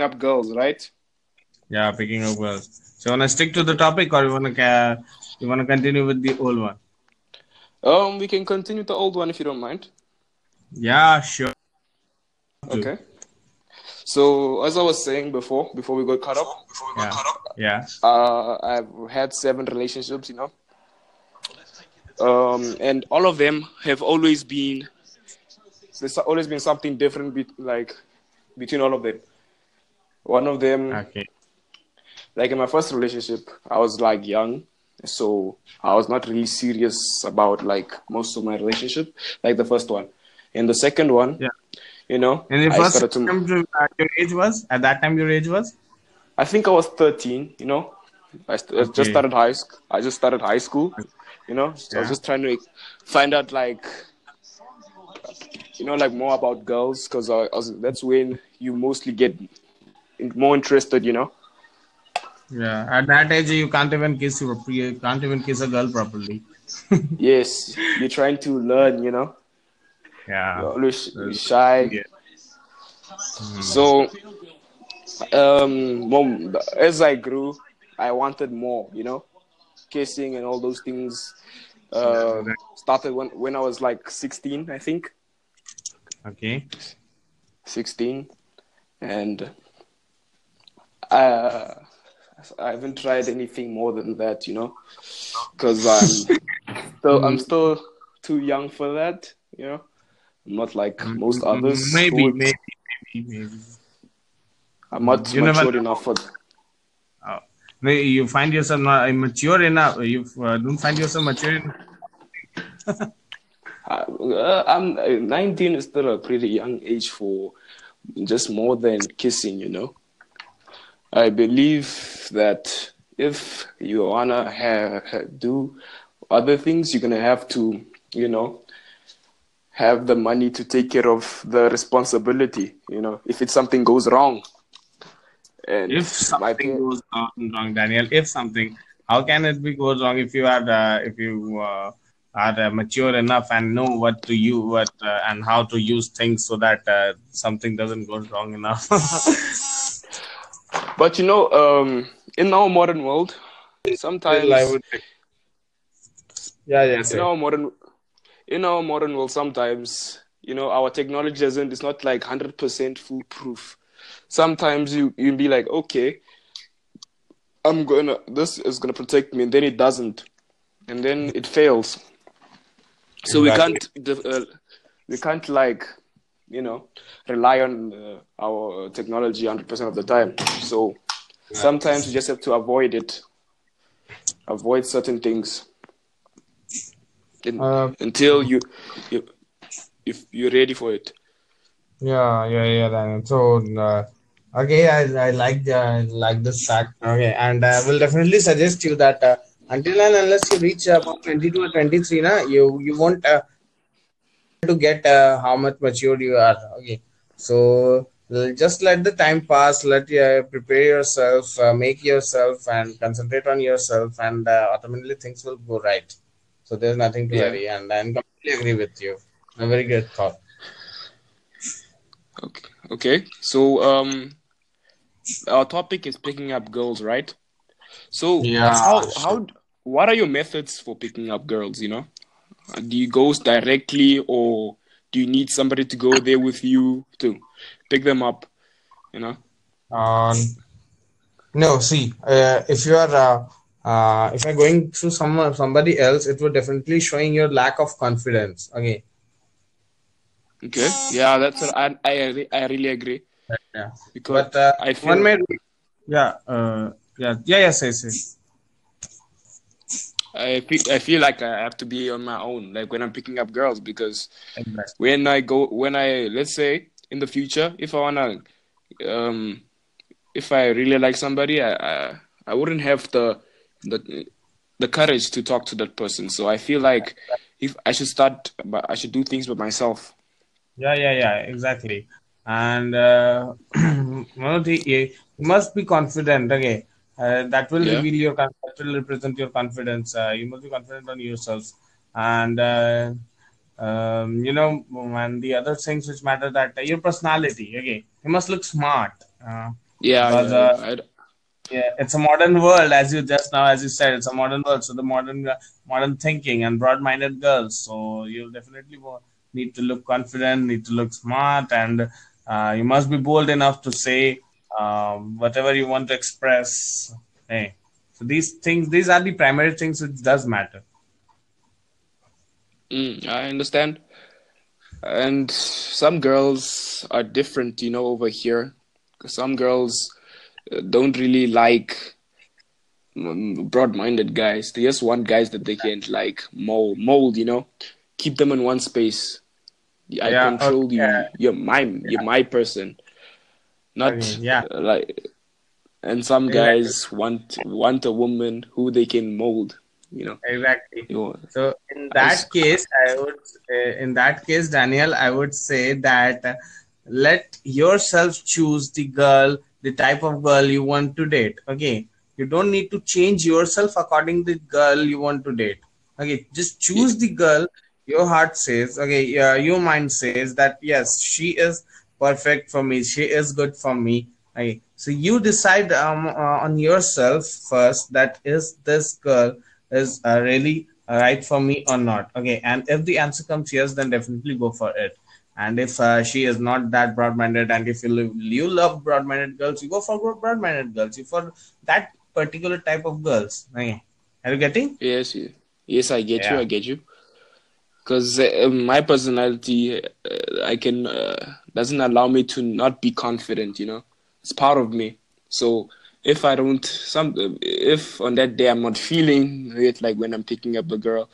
up girls, right? Yeah, picking up girls. So, you wanna stick to the topic, or you wanna you wanna continue with the old one? Um, we can continue the old one if you don't mind. Yeah, sure. Okay. So as I was saying before, before we got cut up, Yeah. Yeah. uh, I've had seven relationships, you know. Um, and all of them have always been there's always been something different, be- like between all of them. One of them, Okay. like in my first relationship, I was like young, so I was not really serious about like most of my relationship, like the first one. And the second one, Yeah. you know, And the I first started to. to- uh, your age was at that time your age was I think I was 13, you know. I, st- I just started high school. I just started high school, you know. So I was just trying to find out, like, you know, like more about girls because I, I that's when you mostly get more interested, you know. yeah at that age you can't even kiss your you can't even kiss a girl properly Yes, you're trying to learn, you know. Yeah, You're always shy. Yeah. So, um, mom, as I grew, I wanted more, you know, kissing and all those things. Uh, started when when I was like 16, I think, okay 16, and uh, I haven't tried anything more than that, you know, because I'm still I'm still too young for that, you know. I'm not like most others. maybe would- maybe maybe maybe I'm not You mature know. enough for. oh. You find yourself not immature enough you uh, don't find yourself mature enough Uh, I'm uh, 19 is still a pretty young age for just more than kissing, you know. I believe that if you wanna ha- ha- do other things, you're gonna have to, you know, have the money to take care of the responsibility. You know, if it's something goes wrong. And if something goes wrong, wrong daniel if something how can it be goes wrong if you are uh, if you uh, are uh, mature enough and know what to you what uh, and how to use things so that uh, something doesn't go wrong enough but you know, um, in our modern world, sometimes yeah yes in our modern in our modern world sometimes you know our technology doesn't it's not like 100% foolproof. Sometimes you you be like okay i'm gonna this is gonna protect me and then it doesn't. And then it fails. So we can't uh, we can't like you know rely on uh, our technology 100% of the time. So sometimes you just have to avoid it. Avoid certain things. In- Uh, until you you if you're ready for it. Yeah, yeah, yeah. Then. So uh, okay, I I like the I like this fact. Okay, and I will definitely suggest you that uh, until and unless you reach about twenty two or twenty three, na you you won't uh, to get uh, how much matured you are. Okay, so just let the time pass. Let uh, prepare yourself, uh, make yourself, and concentrate on yourself, and uh, automatically things will go right. So there's nothing to Yeah. worry, and I completely agree with you. A very good thought. okay okay so um our topic is picking up girls right so Yeah, how how what are your methods for picking up girls you know do you go directly or do you need somebody to go there with you to pick them up you know Um, no, see, uh, if you are uh, uh, if you're going through someone somebody else, it would definitely showing your lack of confidence. Okay. okay yeah that's what I I, I really agree Yeah. because But uh, I feel one may yeah uh, yeah yeah yes yes yes. I feel, I feel like I have to be on my own, like when I'm picking up girls, because Exactly. when I go, when I let's say in the future, if I wanna, um, if I really like somebody, I I, I wouldn't have the the the courage to talk to that person. So I feel like if I should start, but I should do things by myself. Yeah yeah yeah exactly. And uh, you must be confident. Okay. Uh, that will Yeah. reveal your that will represent your confidence. Uh, you must be confident on yourself, and uh, um, you know, and the other things which matter that uh, your personality. Okay, you must look smart. Uh, Yeah, because yeah, uh, yeah. It's a modern world, as you just now, as you said, it's a modern world. So the modern, modern thinking and broad-minded girls. So you definitely need to look confident, need to look smart, and uh, you must be bold enough to say um, whatever you want to express. Hey, so these things, these are the primary things which does matter. mm, I understand. And some girls are different, you know, over here. Some girls uh, don't really like mm, broad-minded guys. They just want guys that they can like mold, mold, you know, keep them in one space. I Yeah. control you. Okay. You're my, you're my person. Not Yeah. uh, like, and some Exactly. guys want want a woman who they can mold, you know. Exactly. You know, So in that case, I would, uh, in that case, Daniel, I would say that uh, let yourself choose the girl, the type of girl you want to date. Okay, you don't need to change yourself according to the girl you want to date. Okay, just choose the girl your heart says. Okay, yeah, your mind says that yes, she is perfect for me. She is good for me. Okay, so you decide um, uh, on yourself first that is this girl is uh, really right for me or not. Okay, and if the answer comes yes, then definitely go for it. And if uh, she is not that broad-minded, and if you lo- you love broad-minded girls, you go for broad-minded girls. You for that particular type of girls. Okay, are you getting? yes, ye- yes, I get you. I get you. Because uh, my personality, uh, I can uh, doesn't allow me to not be confident. You know, it's part of me. So if I don't, some if on that day I'm not feeling it, like when I'm picking up a girl,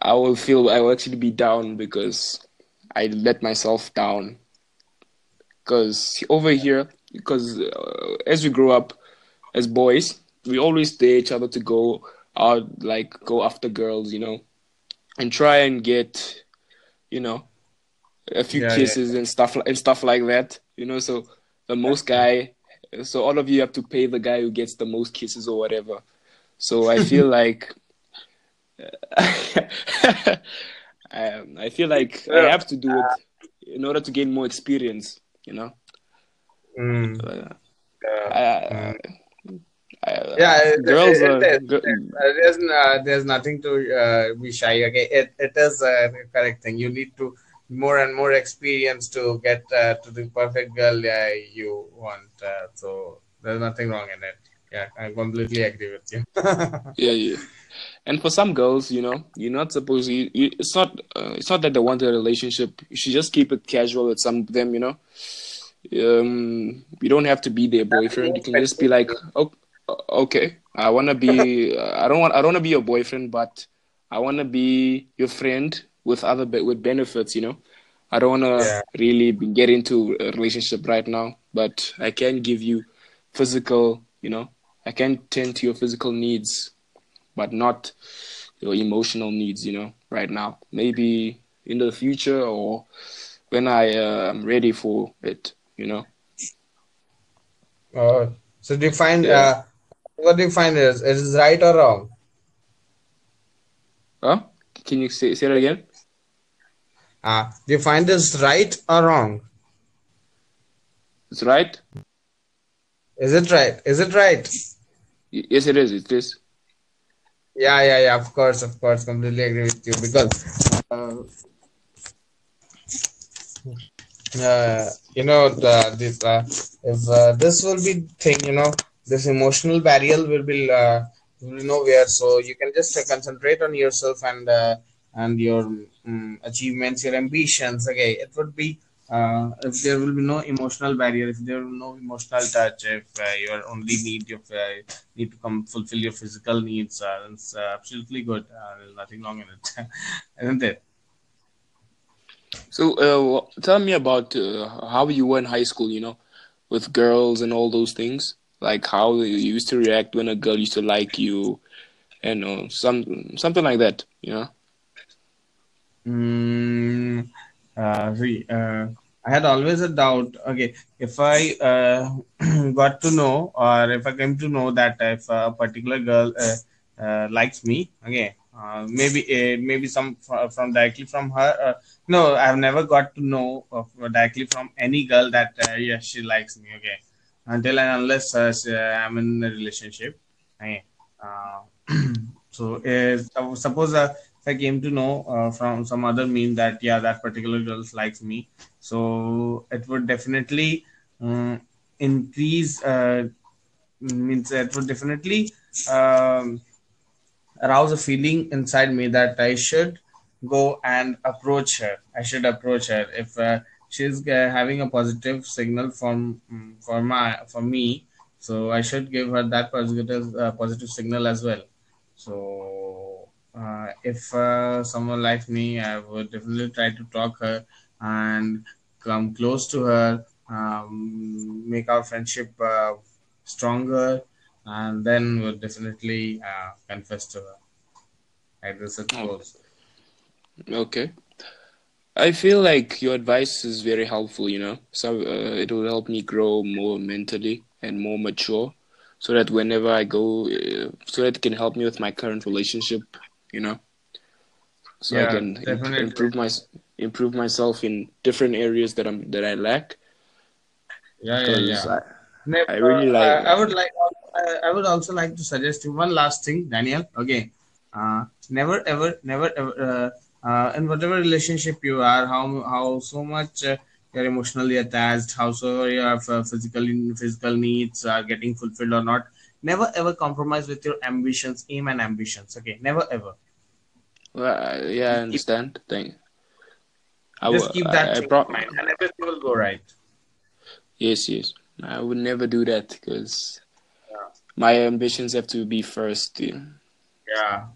I will feel I will actually be down because I let myself down. Because over here, because uh, as we grow up as boys, we always dare each other to go out, like go after girls, you know, and try and get, you know, a few Yeah, yeah, kisses and stuff and stuff like that, you know. So the most guy, so all of you have to pay the guy who gets the most kisses or whatever. So I feel like, um, I feel like I have to do it in order to gain more experience, you know. Mm, Uh, yeah. I, Mm. I, Yeah, uh, girls it, it are, gir- Uh, there's uh, there's nothing to uh, be shy. Okay, it, it is uh, the correct thing. You need to more and more experience to get uh, to the perfect girl uh, you want. Uh, so there's nothing wrong in it. Yeah, I completely agree with you. yeah, yeah. And for some girls, you know, you're not supposed to. You, you, it's not. Uh, it's not that they want a relationship. You should just keep it casual with some of them. You know, um, you don't have to be their boyfriend. You can just be like, oh, okay, I wanna be. I don't want. I don't wanna be your boyfriend, but I wanna be your friend with other with benefits. You know, I don't wanna Yeah, really get into a relationship right now, but I can give you physical. You know, I can tend to your physical needs, but not your emotional needs. You know, right now, maybe in the future or when I uh, am ready for it. You know. Oh, so do you find Yeah. uh, what do you find is it is right or wrong? Huh? Can you say, say that again? Uh, do you find this right or wrong? It's right. Is it right? Is it right? Yes, it is. It is. Yeah, yeah, yeah. Of course, of course, completely agree with you because uh, uh, you know the, this uh, if uh, this will be thing you know this emotional barrier will be uh, will be nowhere so you can just concentrate on yourself and uh, and your um, achievements your ambitions okay it would be uh, if there will be no emotional barrier if there will be no emotional touch if uh, you only need your uh, need to come fulfill your physical needs uh, it's uh, absolutely good uh, there's nothing wrong in it isn't it So, uh, tell me about how you were in high school, you know, with girls and all those things. Like how you used to react when a girl used to like you, and uh, some something like that, you know. Mm, uh, see, uh, I had always a doubt. Okay, if I uh, got to know, or if I came to know that if a particular girl uh, uh, likes me, okay, uh, maybe maybe some fr- from directly from her. No, I've never got to know directly from any girl that yes, she likes me. Okay, until and unless s- uh, I'm in a relationship. Okay. So suppose I came to know uh, from some other meme that yeah that particular girl likes me, so it would definitely um, increase. Uh, means it would definitely um, arouse a feeling inside me that I should go and approach her. I should approach her if uh, she's uh, having a positive signal from mm, for my for me. So I should give her that positive uh, positive signal as well. So uh, if uh, someone like me, I would definitely try to talk her and come close to her, um, make our friendship uh, stronger, and then would definitely uh, confess to her. Like this it goes. okay. I feel like your advice is very helpful, you know. So uh, it will help me grow more mentally and more mature, so that whenever I go, uh, so that it can help me with my current relationship, you know, so I can definitely. improve my improve myself in different areas that I'm that I lack. Yeah, yeah, yeah. I I really I, like, I would like, I, I would also like to suggest you one last thing, Daniel. Okay, uh, never ever, never ever, uh, uh, in whatever relationship you are, how how so much uh, you're emotionally attached, how so your uh, physical physical needs are getting fulfilled or not. Never ever compromise with your ambitions, aim and ambitions. Okay, never ever. well, yeah, I Keep, understand. Thank I just will. keep I, that I pro in mind, and everything will go right. yes, yes. I would never do that because Yeah. my ambitions have to be first. Yeah.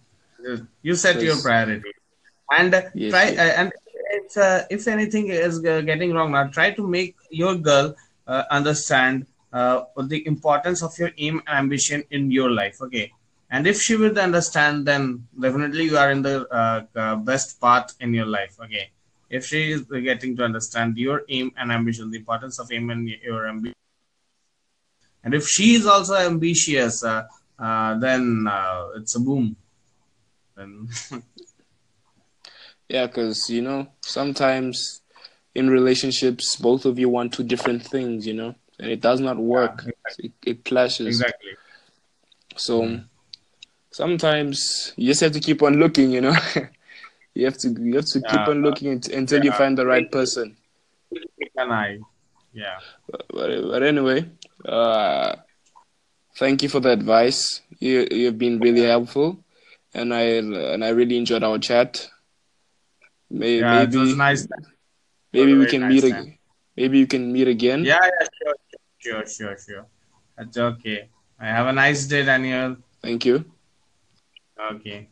Yeah, you set your priority and yes, try. yes. Uh, and if uh, if anything is uh, getting wrong, now try to make your girl uh, understand uh, the importance of your aim and ambition in your life. Okay, and if she will understand, then definitely you are in the uh, uh, best path in your life. Okay, if she is getting to understand your aim and ambition, the importance of aim and your ambition, and if she is also ambitious, uh, uh, then uh, it's a boom. Then Yeah, because you know, sometimes in relationships, both of you want two different things, you know, and it does not yeah, work. exactly, It, it clashes. exactly. So Mm. sometimes you just have to keep on looking, you know. You have to you have to keep on looking unt- until you find the right person. keep an eye. Yeah. But, but anyway, uh, thank you for the advice. You you've been really helpful, and I and I really enjoyed our chat. May, Yeah, it was maybe nice maybe we can nice meet again. Maybe you can meet again. Yeah, yeah, sure, sure, sure, sure. That's okay. Have a nice day, Daniel. Thank you. Okay.